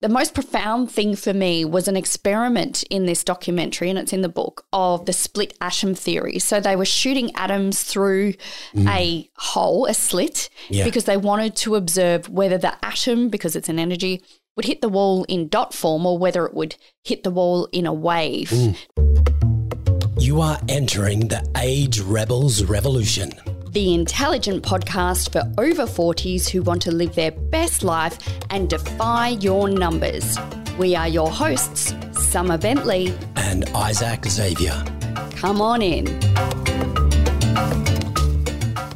the most profound thing for me was an experiment in this documentary, and it's in the book, of the split atom theory. So they were shooting atoms through mm. a hole, a slit, Yeah. because they wanted to observe whether the atom, because it's an energy, would hit the wall in dot form or whether it would hit the wall in a wave. Mm. You are entering the Age Rebels Revolution. The intelligent podcast for over 40s who want to live their best life and defy your numbers. We are your hosts, Summer Bentley. And Isaac Xavier. Come on in.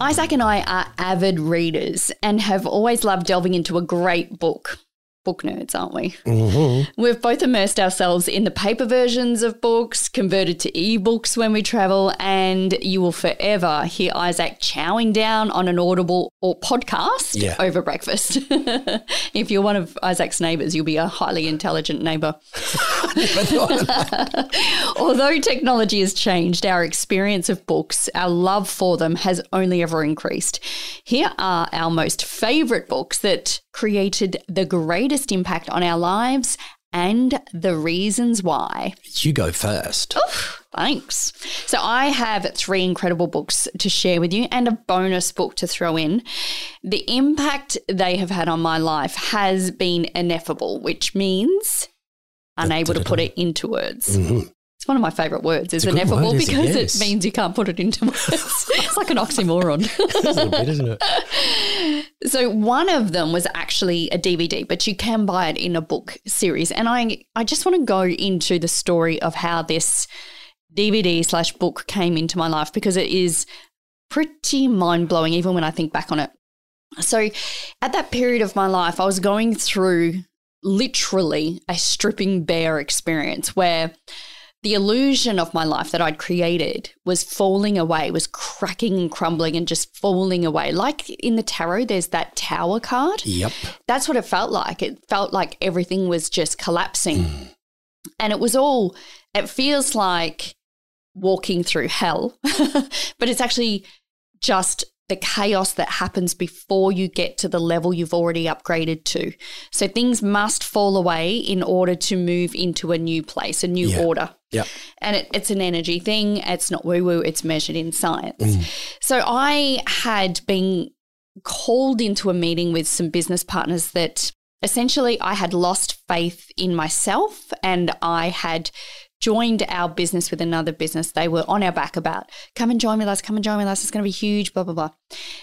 Isaac and I are avid readers and have always loved delving into a great book. Book nerds, aren't we? Mm-hmm. We've both immersed ourselves in the paper versions of books, converted to ebooks when we travel, and you will forever hear Isaac chowing down on an audible or podcast Yeah. over breakfast. if you're one of Isaac's neighbours, you'll be a highly intelligent neighbour. Although technology has changed, our experience of books, our love for them has only ever increased. Here are our most favourite books that created the greatest impact on our lives and the reasons why. you go first. Thanks. So, I have three incredible books to share with you and a bonus book to throw in. The impact they have had on my life has been ineffable, which means unable to put it into words. Mm-hmm. It's one of my favourite words, is ineffable, word, isn't it? because Yes. it means you can't put it into words. it's like an oxymoron. a bit, isn't it? So one of them was actually a DVD, but you can buy it in a book series. And I I just want to go into the story of how this DVD slash book came into my life because it is pretty mind blowing, even when I think back on it. So at that period of my life, I was going through literally a stripping bare experience where the illusion of my life that I'd created was falling away, was cracking and crumbling and just falling away. Like in the tarot, there's that tower card. Yep. That's what it felt like. It felt like everything was just collapsing. Hmm. And it was all, it feels like walking through hell, but it's actually just the chaos that happens before you get to the level you've already upgraded to. So things must fall away in order to move into a new place, a new Yeah. order. Yeah. And it, it's an energy thing. It's not woo woo, it's measured in science. Mm. So I had been called into a meeting with some business partners that essentially I had lost faith in myself and I had joined our business with another business. They were on our back about, come and join with us, come and join with us. It's going to be huge, blah, blah, blah.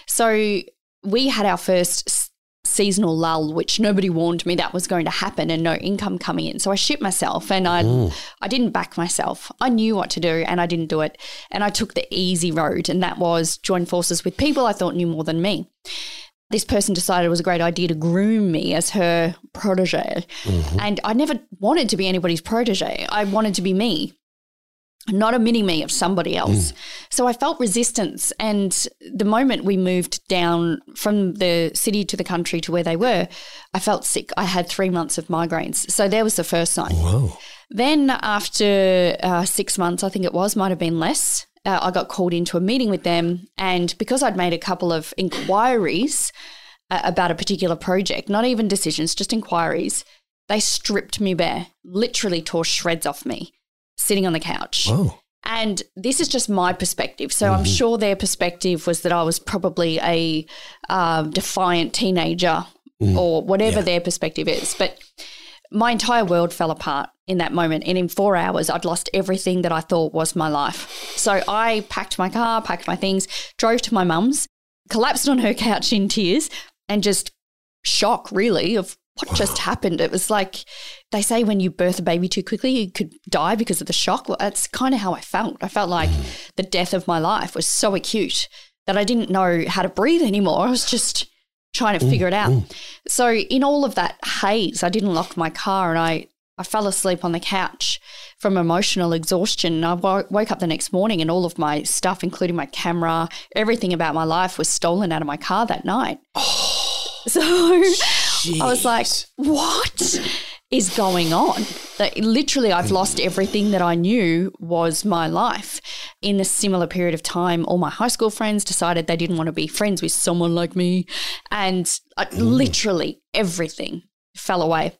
So we had our first seasonal lull, which nobody warned me that was going to happen and no income coming in. So I shit myself and I I didn't back myself. I knew what to do and I didn't do it. And I took the easy road and that was join forces with people I thought knew more than me. This person decided it was a great idea to groom me as her protege. And I never wanted to be anybody's protege. I wanted to be me not a mini me of somebody else. So I felt resistance. And the moment we moved down from the city to the country to where they were, I felt sick. I had three months of migraines. So there was the first sign. Whoa. Then, after uh, six months, I think it was, might have been less, uh, I got called into a meeting with them. And because I'd made a couple of inquiries uh, about a particular project, not even decisions, just inquiries, they stripped me bare, literally tore shreds off me, sitting on the couch. Whoa. And this is just my perspective. So I'm sure their perspective was that I was probably a um, defiant teenager or whatever Yeah. their perspective is. But my entire world fell apart in that moment. And in four hours, I'd lost everything that I thought was my life. So I packed my car, packed my things, drove to my mum's, collapsed on her couch in tears, and just shock, really, of what just happened. It was like they say when you birth a baby too quickly, you could die because of the shock. Well, that's kind of how I felt. I felt like the death of my life was so acute that I didn't know how to breathe anymore. I was just trying to figure it out. So in all of that haze, I didn't lock my car and I, I fell asleep on the couch from emotional exhaustion. And I woke up the next morning and all of my stuff, including my camera, everything about my life was stolen out of my car that night. So I was like, what is going on? Like, literally, I've lost everything that I knew was my life. In a similar period of time, all my high school friends decided they didn't want to be friends with someone like me. And uh, literally everything fell away.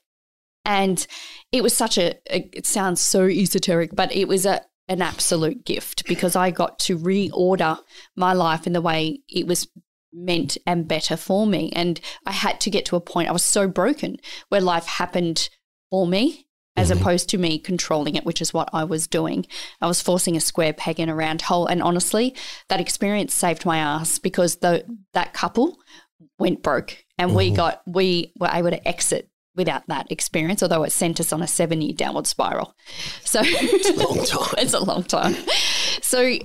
And it was such a, a it sounds so esoteric, but it was a an absolute gift because I got to reorder my life in the way it was meant and better for me. And I had to get to a point, I was so broken where life happened for me as opposed to me controlling it, which is what I was doing. I was forcing a square peg in a round hole. And honestly, that experience saved my ass because the, that couple went broke and we Mhm. got, we were able to exit without that experience, although it sent us on a seven year downward spiral. So long time. it's a long time. So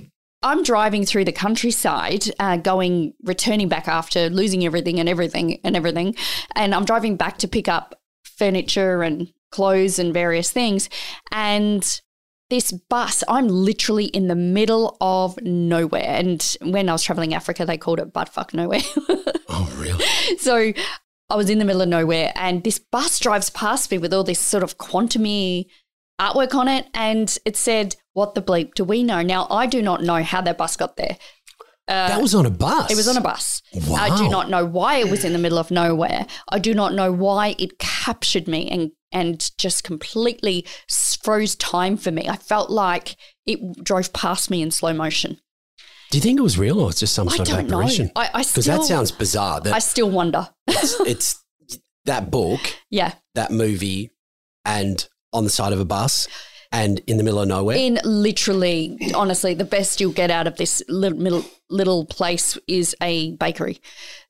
I'm driving through the countryside, uh, going, returning back after losing everything and everything and everything. And I'm driving back to pick up furniture and clothes and various things. And this bus, I'm literally in the middle of nowhere. And when I was traveling Africa, they called it buttfuck nowhere. Oh, really? so I was in the middle of nowhere, and this bus drives past me with all this sort of quantumy artwork on it, and it said, "What the bleep do we know?" Now I do not know how that bus got there. That uh, was on a bus. It was on a bus. Wow. I do not know why it was in the middle of nowhere. I do not know why it captured me and and just completely froze time for me. I felt like it drove past me in slow motion. Do you think it was real or it's just some I sort of apparition? Because that sounds bizarre. That I still wonder. it's, it's that book, Yeah. that movie, and on the side of a bus, and in the middle of nowhere. In literally, honestly, the best you'll get out of this little, little, little place is a bakery.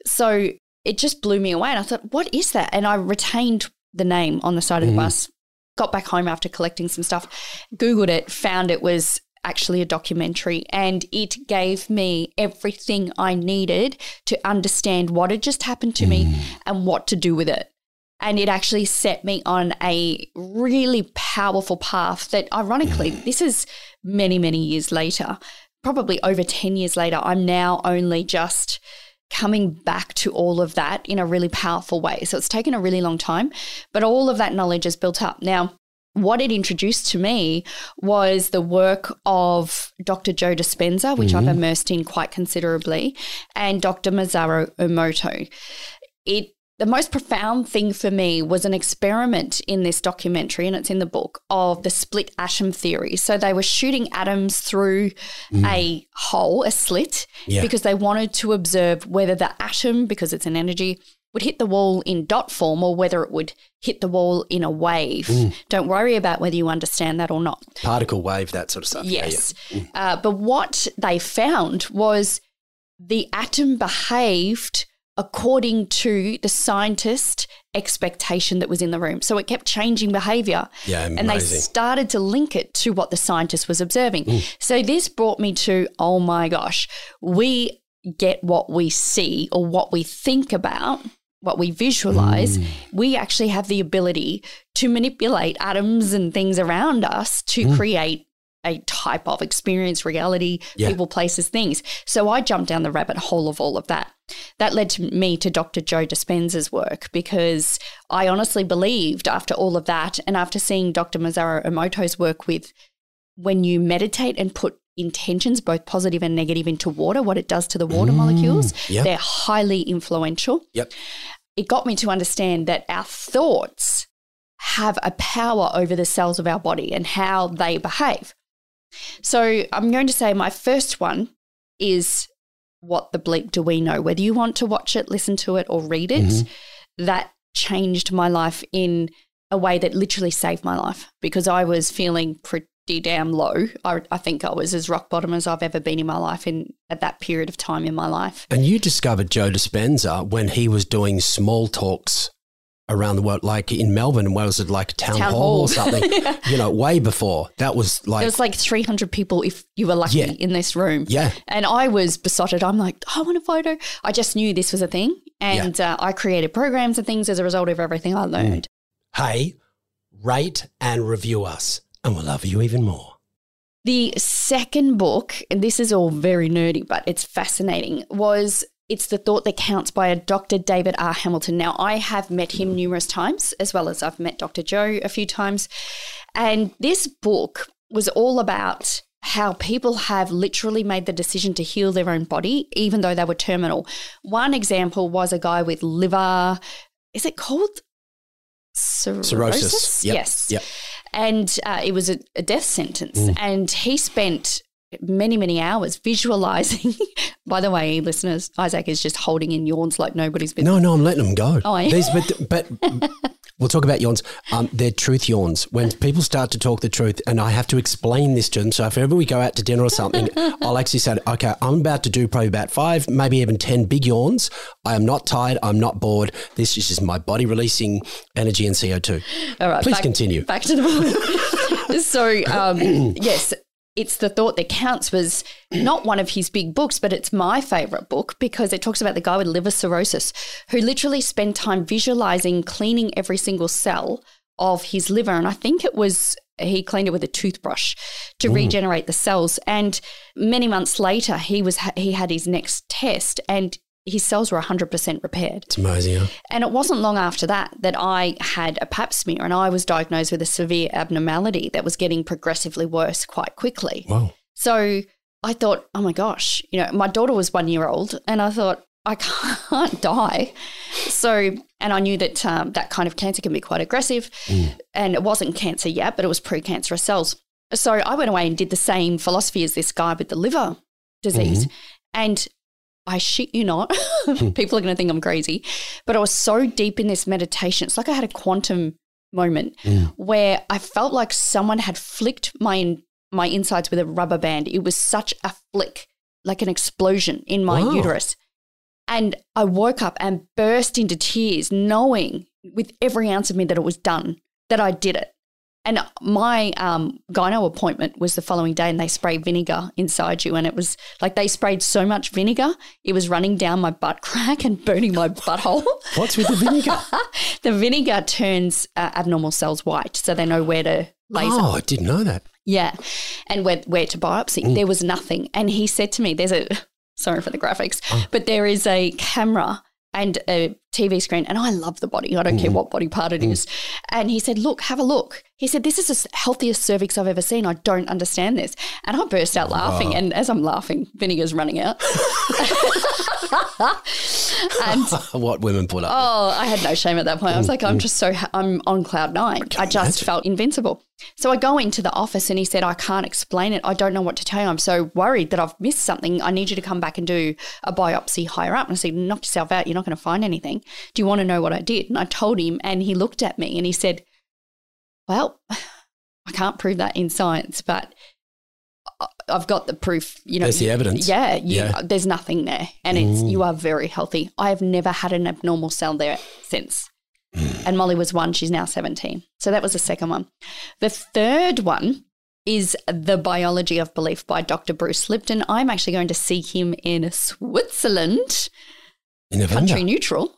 So it just blew me away. And I thought, what is that? And I retained the name on the side of the Mhm. bus, got back home after collecting some stuff, Googled it, found it was actually a documentary, and it gave me everything I needed to understand what had just happened to me and what to do with it. And it actually set me on a really powerful path that, ironically, mm. this is many, many years later, probably over 10 years later. I'm now only just coming back to all of that in a really powerful way. So it's taken a really long time, but all of that knowledge is built up. Now, what it introduced to me was the work of Dr. Joe Dispenza, which I've mm-hmm. immersed in quite considerably, and Dr. Masaru Emoto. It the most profound thing for me was an experiment in this documentary, and it's in the book, of the split atom theory. So they were shooting atoms through hmm. a hole, a slit, Yeah. because they wanted to observe whether the atom, because it's an energy, would hit the wall in dot form or whether it would hit the wall in a wave. Hmm. Don't worry about whether you understand that or not. Particle wave, that sort of stuff. Yeah, Yes. Hmm. Uh, but what they found was the atom behaved according to the scientist expectation that was in the room. So it kept changing behavior. Yeah, amazing. And they started to link it to what the scientist was observing. So this brought me to oh my gosh, we get what we see or what we think about, what we visualize. Mm. We actually have the ability to manipulate atoms and things around us to Mm. create a type of experience, reality, Yeah. people, places, things. So I jumped down the rabbit hole of all of that. That led to me to Dr. Joe Dispenza's work because I honestly believed after all of that and after seeing Dr. Masaru Emoto's work with when you meditate and put intentions, both positive and negative, into water, what it does to the water mm, molecules, yeah. they're highly influential. Yep. It got me to understand that our thoughts have a power over the cells of our body and how they behave. So I'm going to say my first one is what the bleep do we know? Whether you want to watch it, listen to it, or read it, mm-hmm. that changed my life in a way that literally saved my life because I was feeling pretty damn low. I, I think I was as rock bottom as I've ever been in my life in at that period of time in my life. And you discovered Joe Dispenza when he was doing small talks around the world, like in Melbourne. Where was it like a town, Town hall, hall. or something? You know, way before that was like, There was like 300 people if you were lucky Yeah. in this room. yeah, And I was besotted. I'm like, I want a photo. I just knew this was a thing. And uh, I created programs and things as a result of everything I learned. hey, rate and review us, and we'll love you even more. The second book, and this is all very nerdy, but it's fascinating, was It's the Thought That Counts by a Dr. David R. Hamilton. Now, I have met him numerous times, as well as I've met Dr. Joe a few times. And this book was all about how people have literally made the decision to heal their own body, even though they were terminal. One example was a guy with liver, is it called cirrhosis. Cirrhosis. Yep. Yes. Yep. And uh, it was a, a death sentence. Mm. And he spent many, many hours visualizing. By the way, listeners, Isaac is just holding in yawns like nobody's been. No, no, I'm letting them go. Oh, yeah. These, but, but we'll talk about yawns. Um, they're truth yawns. When people start to talk the truth, and I have to explain this to them. So if ever we go out to dinner or something, I'll actually say, okay, I'm about to do probably about five, maybe even 10 big yawns. I am not tired. I'm not bored. This is just my body releasing energy and CO2. All right. Please back, continue. Back to the point. so, um, yes, it's the thought that counts was not one of his big books, but it's my favorite book because it talks about the guy with liver cirrhosis who literally spent time visualizing cleaning every single cell of his liver. And I think it was he cleaned it with a toothbrush to regenerate the cells. And many months later, he was he had his next test and his cells were 100% repaired. It's amazing. Huh? And it wasn't long after that that I had a pap smear and I was diagnosed with a severe abnormality that was getting progressively worse quite quickly. Wow. So I thought, oh my gosh, you know, my daughter was one year old and I thought, I can't die. So, and I knew that um, that kind of cancer can be quite aggressive. And it wasn't cancer yet, but it was precancerous cells. So I went away and did the same philosophy as this guy with the liver disease. And I shit you not, people are going to think I'm crazy, but I was so deep in this meditation. It's like I had a quantum moment where I felt like someone had flicked my my insides with a rubber band. It was such a flick, like an explosion in my Wow. uterus. And I woke up and burst into tears, knowing with every ounce of me that it was done, that I did it. And my um, gyno appointment was the following day, and they sprayed vinegar inside you. And it was like they sprayed so much vinegar, it was running down my butt crack and burning my butthole. What's with the vinegar? the vinegar turns uh, abnormal cells white, so they know where to laser. oh, I didn't know that. Yeah. And where, where to biopsy. There was nothing. And he said to me, there's a, sorry for the graphics, but there is a camera and a TV screen. And I love the body. I don't care mm-hmm. what body part it mm. is. And he said, look, have a look. He said, this is the healthiest cervix I've ever seen. I don't understand this. And I burst out laughing. And as I'm laughing, vinegar's running out. and what women put up. Oh, I had no shame at that point. I was like, I'm mm-hmm. just so, ha- I'm on cloud nine. I just imagine. felt invincible. So I go into the office and he said, I can't explain it. I don't know what to tell you. I'm so worried that I've missed something. I need you to come back and do a biopsy higher up. And I said, knock yourself out. You're not going to find anything. Do you want to know what I did? And I told him, and he looked at me and he said, Well, I can't prove that in science, but I've got the proof. You know, There's the evidence. Yeah, you, Yeah. there's nothing there, and it's you are very healthy. I have never had an abnormal cell there since. Hmm. And Molly was one; she's now seventeen. So that was the second one. The third one is The Biology of Belief by Dr. Bruce Lipton. I'm actually going to see him in Switzerland In November. country neutral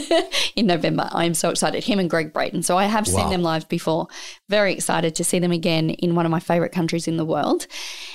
in November. I am so excited. Him and Gregg Braden. So I have seen Wow. them live before. Very excited to see them again in one of my favorite countries in the world.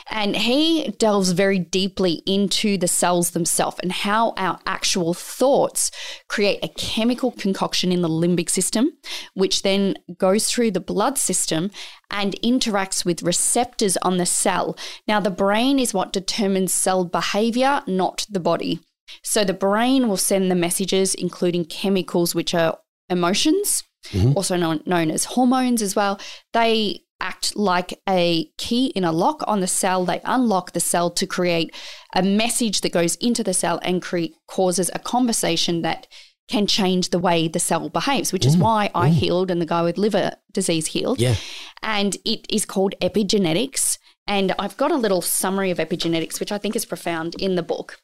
And he delves very deeply into the cells themselves and how our actual thoughts create a chemical concoction in the limbic system, which then goes through the blood system and interacts with receptors on the cell. Now, the brain is what determines cell behavior, not the body. So the brain will send the messages, including chemicals, which are emotions, mm-hmm. also known, known as hormones as well. They act like a key in a lock on the cell. They unlock the cell to create a message that goes into the cell and create causes a conversation that can change the way the cell behaves, which is why I healed and the guy with liver disease healed Yeah. and it is called epigenetics. And I've got a little summary of epigenetics, which I think is profound in the book.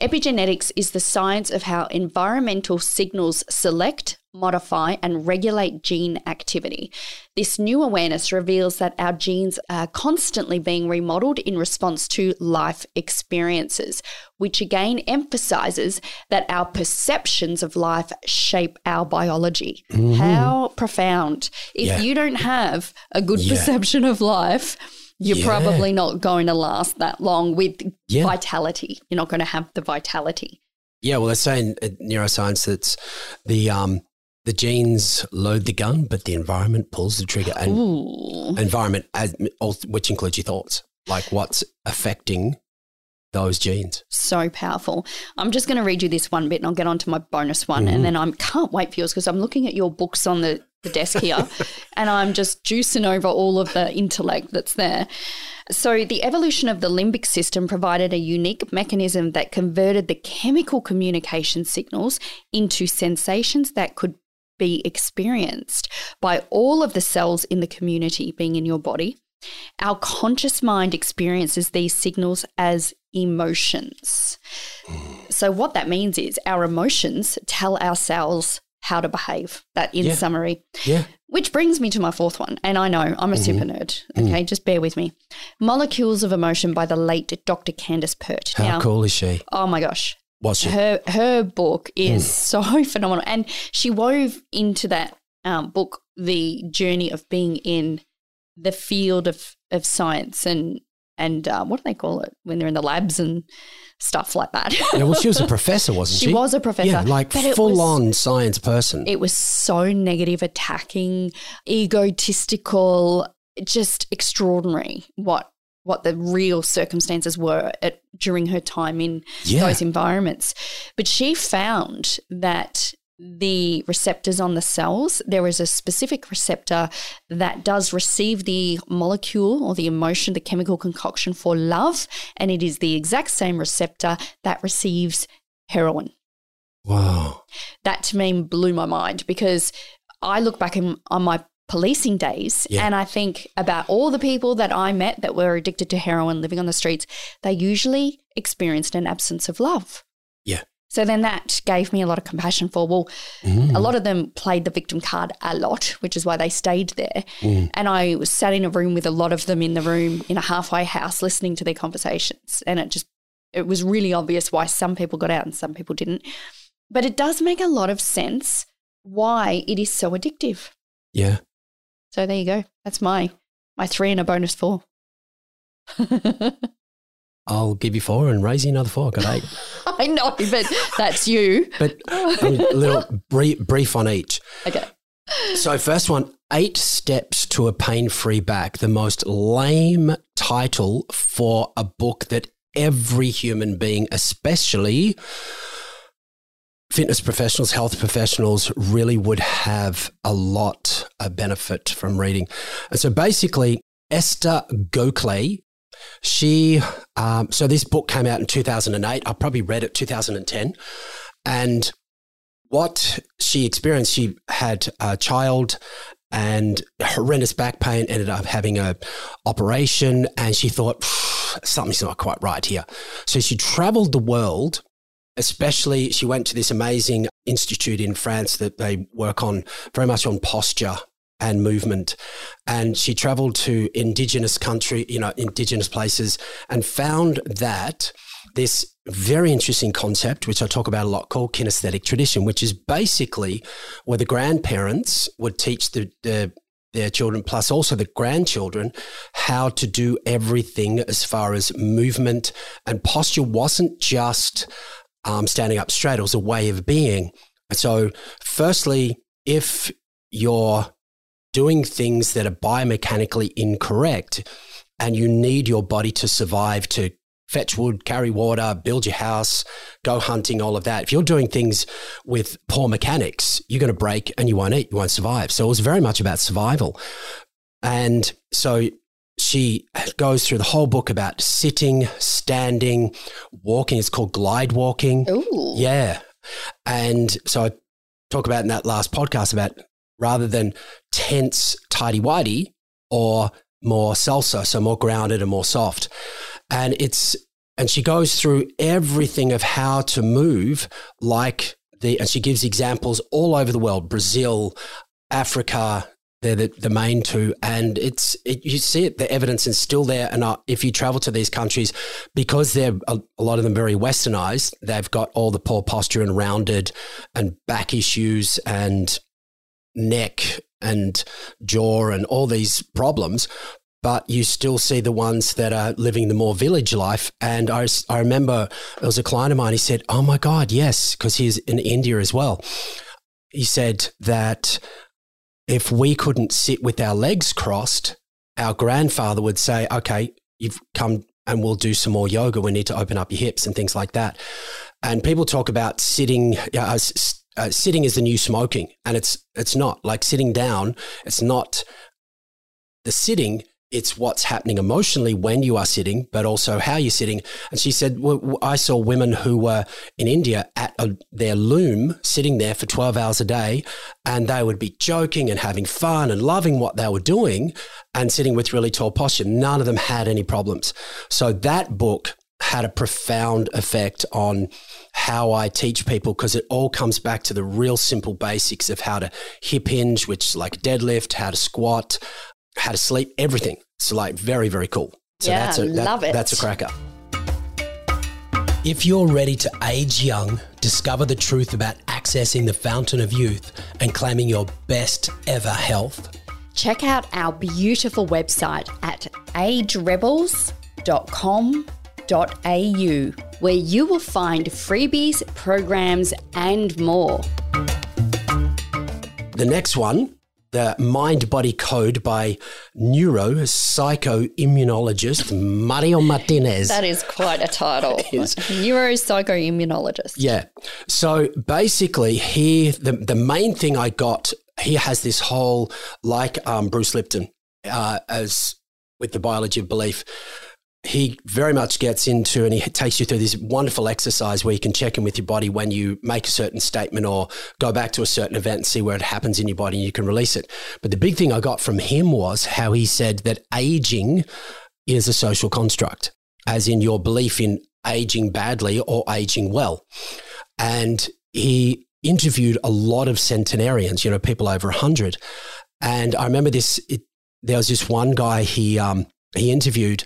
Epigenetics is the science of how environmental signals select, modify, and regulate gene activity. This new awareness reveals that our genes are constantly being remodeled in response to life experiences, which again emphasizes that our perceptions of life shape our biology. Mm-hmm. How profound. If Yeah. you don't have a good Yeah. perception of life, you're Yeah. probably not going to last that long with Yeah. vitality. You're not going to have the vitality. Yeah, well, they're saying in neuroscience that's the um, the genes load the gun, but the environment pulls the trigger, and Ooh. environment, as, which includes your thoughts, like what's affecting those genes. So powerful. I'm just going to read you this one bit and I'll get on to my bonus one. And then I can't wait for yours because I'm looking at your books on the the desk here, and I'm just juicing over all of the intellect that's there. So, the evolution of the limbic system provided a unique mechanism that converted the chemical communication signals into sensations that could be experienced by all of the cells in the community being in your body. Our conscious mind experiences these signals as emotions. Hmm. So, what that means is our emotions tell our cells how to behave. That, in Yeah. summary. Yeah. Which brings me to my fourth one. And I know I'm a super Mm-hmm. nerd. Okay, just bear with me. Molecules of Emotion by the late Dr. Candace Pert. How now, cool is she? oh my gosh, What's she? her her book is Mm. so phenomenal, and she wove into that um, book the journey of being in the field of of science and and uh, what do they call it when they're in the labs and stuff like that. yeah, well, she was a professor, wasn't she? she was a professor. Yeah, like full was- on science person. It was so negative, attacking, egotistical, just extraordinary. What what the real circumstances were at, during her time in yeah. those environments. But she found that the receptors on the cells, there is a specific receptor that does receive the molecule or the emotion, the chemical concoction for love. And it is the exact same receptor that receives heroin. wow. That to me blew my mind because I look back in, on my policing days Yeah. and I think about all the people that I met that were addicted to heroin living on the streets, they usually experienced an absence of love. Yeah. So then that gave me a lot of compassion for, well, Mm. a lot of them played the victim card a lot, which is why they stayed there. Mm. And I was sat in a room with a lot of them in the room in a halfway house listening to their conversations. And it just, it was really obvious why some people got out and some people didn't. But it does make a lot of sense why it is so addictive. Yeah. So there you go. That's my my three and a bonus four. I'll give you four and raise you another four. Got eight. I know, but that's you. But a little brief, brief on each. Okay. So, first one Eight Steps to a Pain Free Back, the most lame title for a book that every human being, especially fitness professionals, health professionals, really would have a lot of benefit from reading. And so, basically, Esther Gokhale, she, um, so this book came out in 2008. I probably read it 2010. And what she experienced, she had a child and horrendous back pain, ended up having a operation, and she thought something's not quite right here. So she traveled the world. Especially, she went to this amazing institute in France that they work on very much on posture and movement. And she traveled to indigenous country, you know, indigenous places and found that this very interesting concept, which I talk about a lot, called kinesthetic tradition, which is basically where the grandparents would teach the, the their children, plus also the grandchildren, how to do everything as far as movement and posture wasn't just um, standing up straight, it was a way of being. So, firstly, if you're doing things that are biomechanically incorrect and you need your body to survive to fetch wood, carry water, build your house, go hunting, all of that. If you're doing things with poor mechanics, you're going to break and you won't eat, you won't survive. So it was very much about survival. And so she goes through the whole book about sitting, standing, walking. It's called glide walking. Ooh. Yeah. And so I talk about in that last podcast about rather than tense, tidy whitey or more salsa, so more grounded and more soft. And it's, and she goes through everything of how to move like the, and she gives examples all over the world, Brazil, Africa, they're the, the main two. And it's, it, you see it, the evidence is still there. And uh, if you travel to these countries, because they're a, a lot of them very westernized, they've got all the poor posture and rounded and back issues and neck and jaw and all these problems. But you still see the ones that are living the more village life. And I, I remember there was a client of mine, he said, Oh my God, yes, because he's in India as well. He said that if we couldn't sit with our legs crossed, our grandfather would say, Okay, you've come and we'll do some more yoga. We need to open up your hips and things like that. And people talk about sitting, uh, uh, sitting is the new smoking, and it's it's not like sitting down. It's not the sitting it's what's happening emotionally when you are sitting, but also how you're sitting. And she said, well, I saw women who were in India at a, their loom, sitting there for 12 hours a day, and they would be joking and having fun and loving what they were doing and sitting with really tall posture. None of them had any problems. So that book had a profound effect on how I teach people because it all comes back to the real simple basics of how to hip hinge, which is like deadlift, how to squat, how to sleep, everything. It's like very, very cool. So yeah, that's a, that, love it. That's a cracker. If you're ready to age young, discover the truth about accessing the fountain of youth and claiming your best ever health, check out our beautiful website at agerebels.com.au, where you will find freebies, programs, and more. The next one the Mind Body Code by neuro psychoimmunologist Mario Martinez. That is quite a title. neuro psychoimmunologist. Yeah. So basically, here, the the main thing I got. He has this whole like um, Bruce Lipton uh, as with the biology of belief he very much gets into and he takes you through this wonderful exercise where you can check in with your body when you make a certain statement or go back to a certain event and see where it happens in your body and you can release it. But the big thing I got from him was how he said that aging is a social construct, as in your belief in aging badly or aging well. And he interviewed a lot of centenarians, you know, people over 100. And I remember this, it, there was this one guy he, um, he interviewed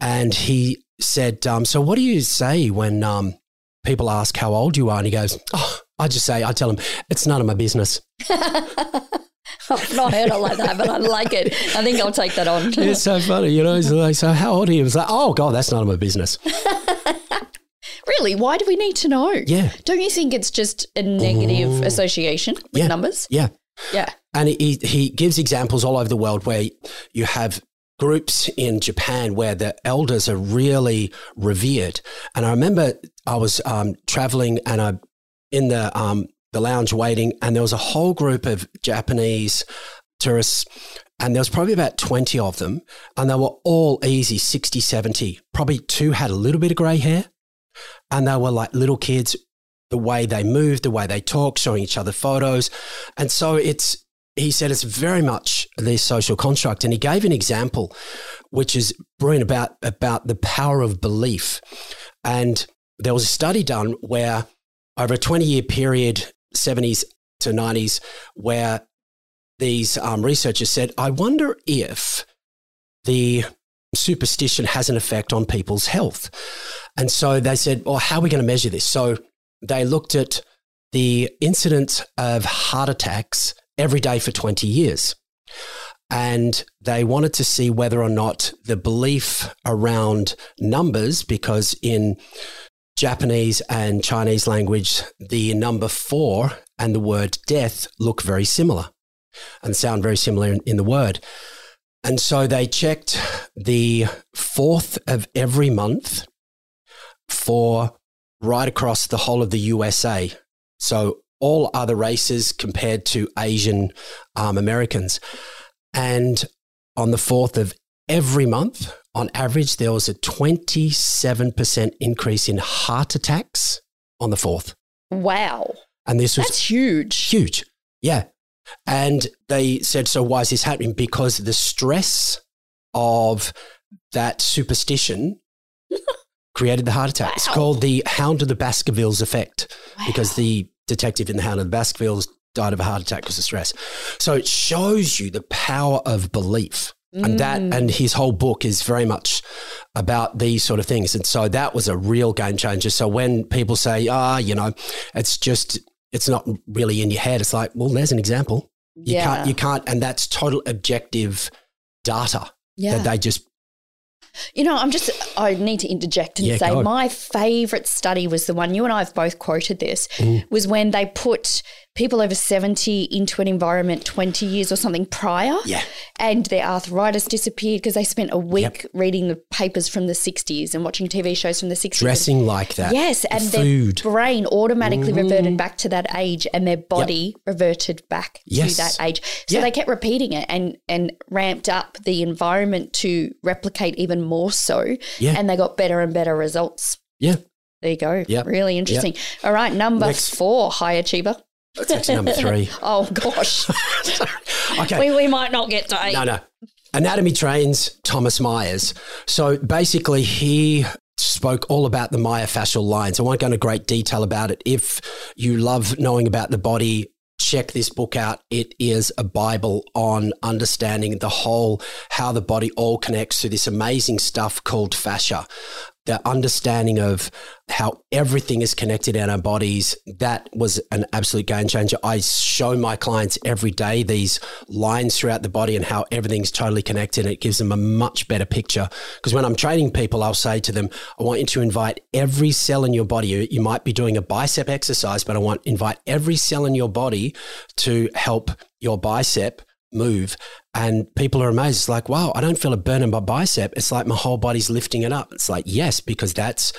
and he said, um, "So what do you say when um, people ask how old you are?" And he goes, "Oh, I just say, I tell them it's none of my business." I've not heard it like that, but I like it. I think I'll take that on. it's so funny, you know. Like, "So how old are you?" It's like, "Oh God, that's none of my business." really? Why do we need to know? Yeah. Don't you think it's just a negative Ooh. association with yeah. numbers? Yeah. Yeah. And he, he gives examples all over the world where you have groups in Japan where the elders are really revered. And I remember I was um, traveling and I in the um, the lounge waiting, and there was a whole group of Japanese tourists. And there was probably about 20 of them, and they were all easy 60, 70. Probably two had a little bit of grey hair, and they were like little kids the way they moved, the way they talked, showing each other photos. And so it's he said it's very much the social construct. And he gave an example, which is brilliant about, about the power of belief. And there was a study done where over a 20 year period, 70s to 90s, where these um, researchers said, I wonder if the superstition has an effect on people's health. And so they said, well, how are we going to measure this? So they looked at the incidence of heart attacks every day for 20 years. And they wanted to see whether or not the belief around numbers, because in Japanese and Chinese language, the number four and the word death look very similar and sound very similar in, in the word. And so they checked the fourth of every month for right across the whole of the USA. So all other races compared to Asian um, Americans. And on the 4th of every month, on average, there was a 27% increase in heart attacks on the 4th. Wow. And this was That's huge. Huge. Yeah. And they said, so why is this happening? Because the stress of that superstition created the heart attack. Wow. It's called the Hound of the Baskervilles effect wow. because the detective in the Hound of the Baskervilles died of a heart attack because of stress. So it shows you the power of belief. Mm. And that mm. and his whole book is very much about these sort of things. And so that was a real game changer. So when people say, ah, oh, you know, it's just it's not really in your head, it's like, well, there's an example. You yeah. can't you can't and that's total objective data yeah. that they just you know, I'm just, I need to interject and yeah, say my favorite study was the one you and I have both quoted this, mm. was when they put people over 70 into an environment 20 years or something prior. Yeah. And their arthritis disappeared because they spent a week reading the papers from the 60s and watching TV shows from the 60s. Dressing like that. Yes, The and food. their brain automatically reverted back to that age, and their body reverted back Yes. to that age. So Yeah. they kept repeating it and and ramped up the environment to replicate even more so. Yeah. And they got better and better results. yeah. There you go. Yep. Really interesting. All right, number Next. four, high achiever. That's actually number three. Oh gosh, Okay. we, we might not get to eight. No, no. Anatomy trains Thomas Myers. So basically, he spoke all about the myofascial lines. I won't go into great detail about it. If you love knowing about the body, check this book out. It is a Bible on understanding the whole, how the body all connects to this amazing stuff called fascia. The understanding of how everything is connected in our bodies, that was an absolute game changer. I show my clients every day these lines throughout the body and how everything's totally connected. It gives them a much better picture. Because when I'm training people, I'll say to them, I want you to invite every cell in your body. You, you might be doing a bicep exercise, but I want invite every cell in your body to help your bicep move. And people are amazed. It's like, wow, I don't feel a burn in my bicep. It's like my whole body's lifting it up. It's like, yes, because that's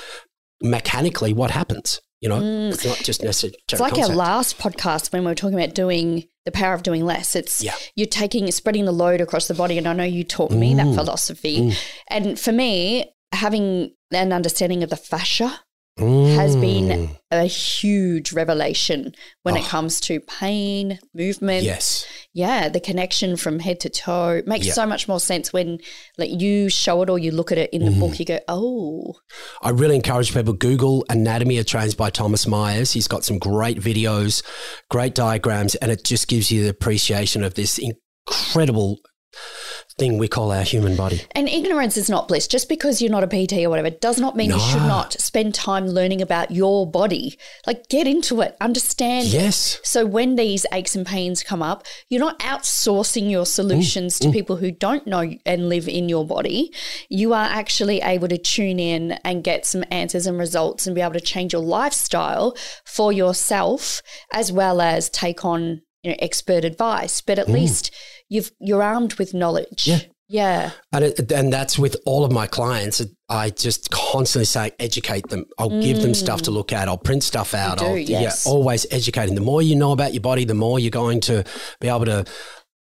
mechanically what happens. You know, it's not just necessarily. Mm. It's like our last podcast when we were talking about doing the power of doing less. It's Yeah. you're taking spreading the load across the body, and I know you taught me Mm. that philosophy. And for me, having an understanding of the fascia has been Mm. a huge revelation when it Oh. comes to pain, movement. Yes. Yeah, the connection from head to toe It makes Yeah. so much more sense when like you show it or you look at it in the Mm-hmm. book. You go, oh, I really encourage people Google Anatomy of Trains by Thomas Myers. He's got some great videos, great diagrams, and it just gives you the appreciation of this incredible thing we call our human body. And ignorance is not bliss. Just because you're not a PT or whatever does not mean you should not spend time learning about your body. Like get into it, understand it. Yes. So when these aches and pains come up, you're not outsourcing your solutions Mm, to people who don't know and live in your body. You are actually able to tune in and get some answers and results and be able to change your lifestyle for yourself as well as take on you know expert advice. But at least you've you're armed with knowledge. Mm. Yeah. Yeah. And, it, and that's with all of my clients. I just constantly say, educate them. I'll give them stuff to look at. I'll print stuff out. do, I'll, yes. Yeah, always educating. The more you know about your body, the more you're going to be able to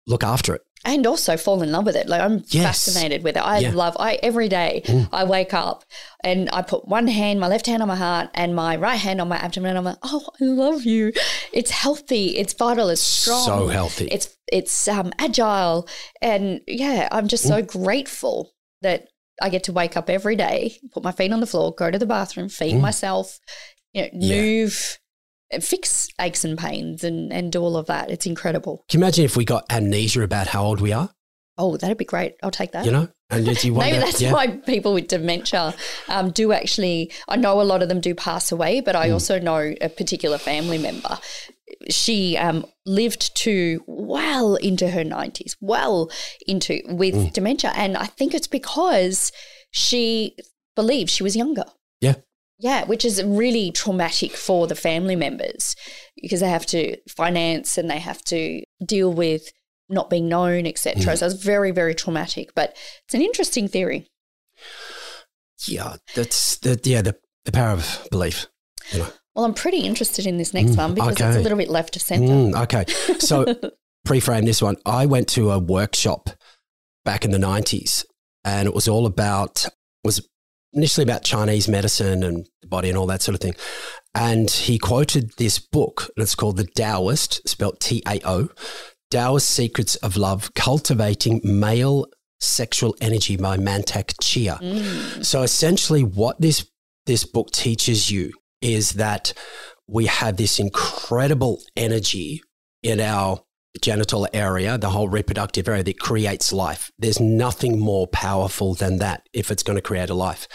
look after it. And also fall in love with it. Like I'm Yes. fascinated with it. I Yeah. Mm. love. I every day I wake up and I put one hand, my left hand on my heart, and my right hand on my abdomen. And I'm like, oh, I love you. It's healthy. It's vital. It's strong. So healthy. It's it's um, agile, and yeah, I'm just so Mm. grateful that I get to wake up every day, put my feet on the floor, go to the bathroom, feed Mm. myself, you know, Yeah. move. Fix aches and pains and, and do all of that. It's incredible. Can you imagine if we got amnesia about how old we are? Oh, that'd be great. I'll take that. You know? And you wonder, Maybe that's yeah. why people with dementia um, do actually. I know a lot of them do pass away, but. I also know a particular family member. She um, lived to well into her nineties, well into with Hmm. dementia, and I think it's because she believed she was younger. Yeah. Yeah, which is really traumatic for the family members because they have to finance and they have to deal with not being known, etc. Hmm. So it's very, very traumatic. But it's an interesting theory. Yeah, that's the yeah the, the power of belief. You know. Well, I'm pretty interested in this next Mm, one because it's a little bit left of center. Mm, okay, so pre-frame this one. I went to a workshop back in the '90s, and it was all about was initially about Chinese medicine and the body and all that sort of thing. And he quoted this book, and it's called The Taoist, spelled T-A-O, Taoist Secrets of Love: Cultivating Male Sexual Energy by Mantak Chia. Mm. So essentially, what this this book teaches you is that we have this incredible energy in our genital area, the whole reproductive area that creates life. There's nothing more powerful than that if it's going to create a life.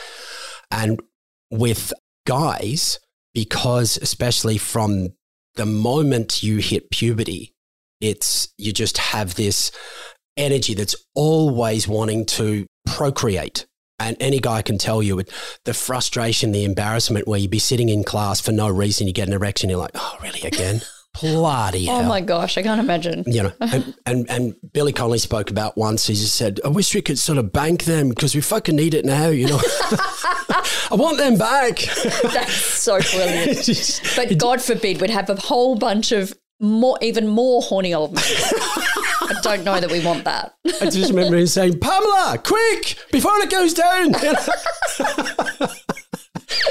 And with guys, because especially from the moment you hit puberty, it's you just have this energy that's always wanting to procreate. And any guy can tell you the frustration, the embarrassment where you'd be sitting in class for no reason, you get an erection, you're like, oh, really, again? Bloody Oh hell. my gosh, I can't imagine. you know, and, and, and Billy Connolly spoke about once. He just said, I wish we could sort of bank them because we fucking need it now, you know. I want them back. That's so brilliant. Just- But God forbid we'd have a whole bunch of more, even more horny old men. I don't know that we want that. I just remember him saying, Pamela, quick, before it goes down.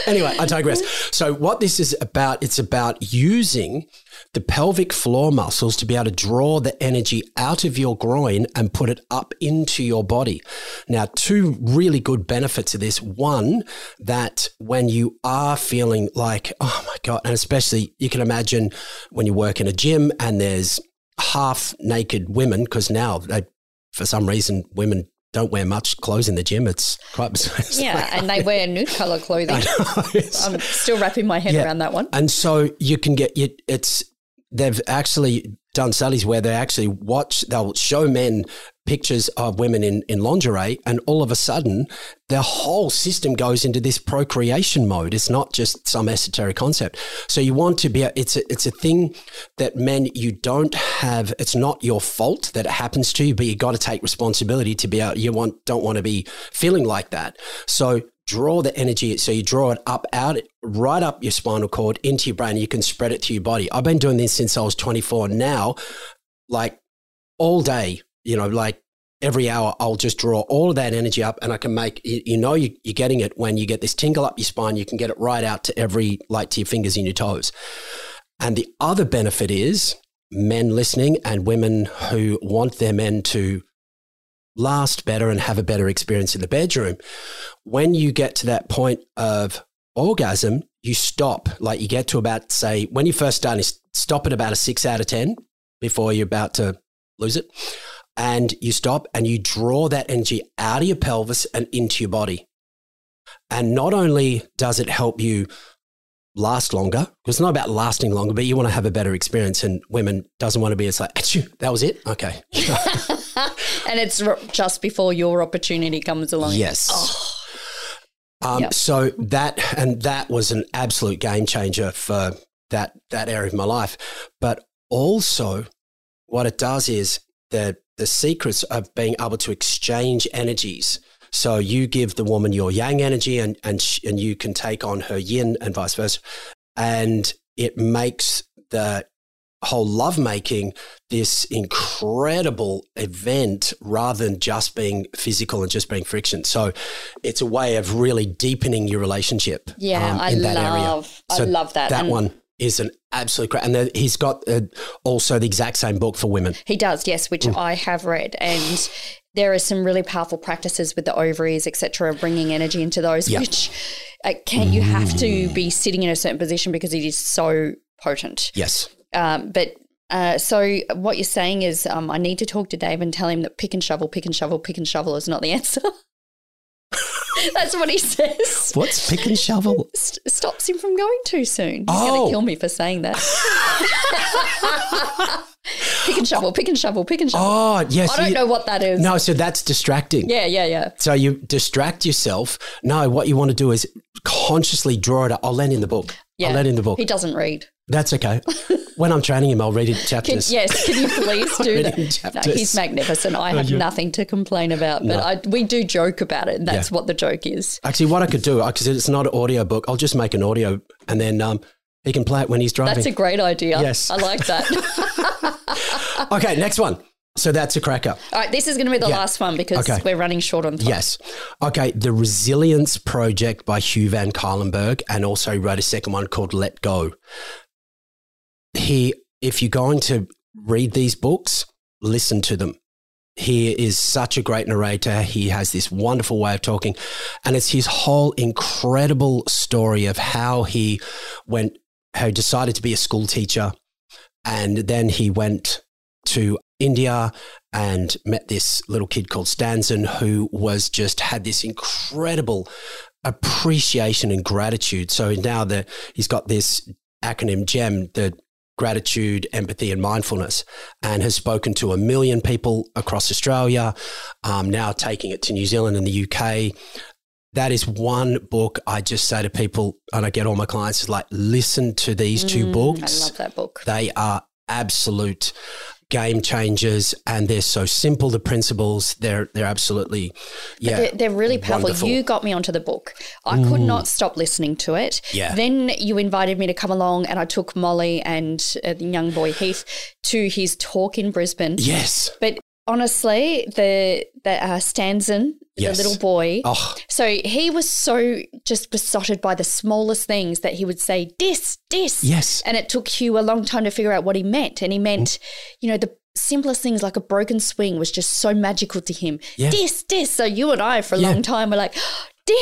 anyway, I digress. So, what this is about, it's about using the pelvic floor muscles to be able to draw the energy out of your groin and put it up into your body. Now, two really good benefits of this. One, that when you are feeling like, oh my God, and especially you can imagine when you work in a gym and there's half naked women, because now they, for some reason, women don't wear much clothes in the gym. It's quite bizarre. Yeah, and they wear nude color clothing. I'm still wrapping my head Yeah. around that one. And so you can get it. It's they've actually done studies where they actually watch. They'll show men pictures of women in in lingerie, and all of a sudden, their whole system goes into this procreation mode. It's not just some esoteric concept. So you want to be. A, it's a, it's a thing that men you don't have. It's not your fault that it happens to you, but you got to take responsibility to be out. You want don't want to be feeling like that. So draw the energy. So you draw it up, out, right up your spinal cord into your brain. You can spread it to your body. I've been doing this since I was 24. Now, like all day, you know, like every hour, I'll just draw all of that energy up and I can make, you, you know, you, you're getting it when you get this tingle up your spine. You can get it right out to every, like to your fingers and your toes. And the other benefit is men listening and women who want their men to last better and have a better experience in the bedroom. When you get to that point of orgasm, you stop. Like you get to about, say, when you first start, you stop at about a six out of 10 before you're about to lose it. And you stop and you draw that energy out of your pelvis and into your body. And not only does it help you last longer, because it's not about lasting longer, but you want to have a better experience. And women doesn't want to be, it's like, that was it? Okay. And it's r- just before your opportunity comes along. Yes. Um, Oh. Yep. So that and that was an absolute game changer for that that area of my life. But also, what it does is the the secrets of being able to exchange energies. So you give the woman your yang energy, and and sh- and you can take on her yin, and vice versa, and it makes the whole lovemaking this incredible event rather than just being physical and just being friction. So it's a way of really deepening your relationship. Yeah, um, I in that area. love, I love that. That And one is an absolute great. And he's got uh, also the exact same book for women. He does, yes, which I have read, and there are some really powerful practices with the ovaries, etc., bringing energy into those. Yeah. Which uh, can you have to be sitting in a certain position because it is so potent. Yes. Um, but uh, so what you're saying is, um, I need to talk to Dave and tell him that pick and shovel, pick and shovel, pick and shovel is not the answer. That's what he says. What's pick and shovel? St- stops him from going too soon. He's Oh. going to kill me for saying that. pick and shovel, pick and shovel, pick and shovel. Oh, yes. I don't you- know what that is. No, so that's distracting. Yeah, yeah, yeah. So you distract yourself. No, what you want to do is consciously draw it up. I'll let in the book. Yeah. I'll let in the book. He doesn't read. That's okay. when I'm training him, I'll read it Can, chapters. yes, can you please do that? No, he's magnificent. I have you- nothing to complain about, but No. I, we do joke about it. And that's Yeah. what the joke is. Actually, what I could do, because it's not an audio book, I'll just make an audio and then um, he can play it when he's driving. That's a great idea. Yes. I like that. okay, next one. So that's a cracker. All right, this is going to be the Yeah. last one because Okay. we're running short on time. Yes. Okay, The Resilience Project by Hugh Van Cuylenburg, and also wrote a second one called Let Go. He, if you're going to read these books, listen to them. He is such a great narrator. He has this wonderful way of talking. And it's his whole incredible story of how he went, how he decided to be a school teacher. And then he went to India and met this little kid called Stanzin who was just had this incredible appreciation and gratitude. So now that he's got this acronym GEM, the gratitude, empathy, and mindfulness, and has spoken to a million people across Australia, um, now taking it to New Zealand and the UK. that is one book I just say to people, and I get all my clients is like, listen to these two Mm, books. I love that book. They are absolute game changers, and they're so simple. The principles, they're they're absolutely, yeah, They're, they're really powerful. wonderful. Mm. You got me onto the book. I could not stop listening to it. Yeah. Then you invited me to come along, and I took Molly and uh, the young boy Heath to his talk in Brisbane. yes, But honestly, the the uh, Stanzin, Yes. the little boy. oh, So he was so just besotted by the smallest things that he would say, dis, dis. yes, And it took Hugh a long time to figure out what he meant. And he meant, you know, the simplest things like a broken swing was just so magical to him. Yeah. Dis, dis. So you and I, for a Yeah. long time, were like,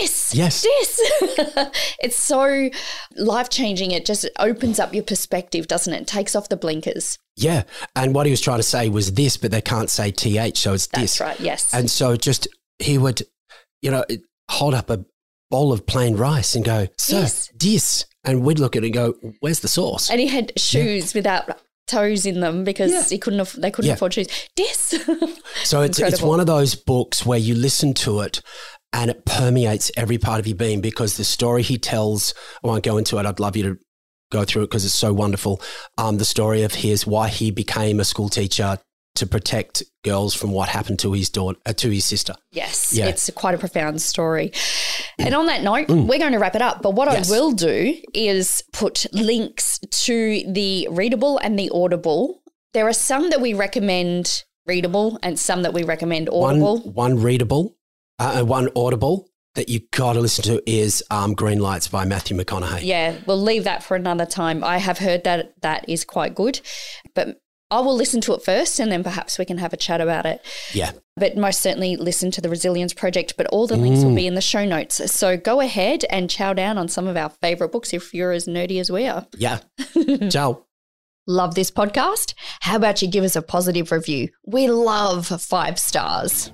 dis, Yes. dis. it's so life changing. It just opens up your perspective, doesn't it? It takes off the blinkers. yeah. And what he was trying to say was this, but they can't say th, so it's That's this. right. Yes. And so just he would, you know, hold up a bowl of plain rice and go, sir, Yes. this. And we'd look at it and go, where's the sauce? And he had shoes without toes in them because Yeah. he couldn't. They couldn't Yeah. afford shoes. This. So it's, it's one of those books where you listen to it and it permeates every part of your being because the story he tells, I won't go into it. I'd love you to go through it because it's so wonderful. Um, the story of his, why he became a school teacher to protect girls from what happened to his daughter, uh, to his sister. Yes, Yeah. it's quite a profound story. And on that note, we're going to wrap it up. But what Mm. Yes. I will do is put links to the readable and the audible. There are some that we recommend readable and some that we recommend audible. One, one readable, uh, one audible that you got to listen to is um, Greenlights by Matthew McConaughey. Yeah, we'll leave that for another time. I have heard that that is quite good, but I will listen to it first and then perhaps we can have a chat about it. Yeah. But most certainly listen to the Resilience Project. But all the links will be in the show notes. So go ahead and chow down on some of our favorite books if you're as nerdy as we are. Yeah. Ciao. Love this podcast? How about you give us a positive review? We love five stars.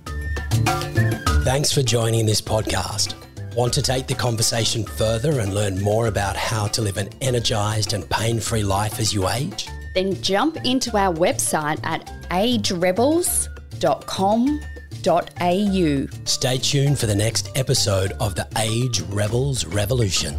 Thanks for joining this podcast. Want to take the conversation further and learn more about how to live an energized and pain free life as you age? Then jump into our website at agerebels.com.au. Stay tuned for the next episode of the Age Rebels Revolution.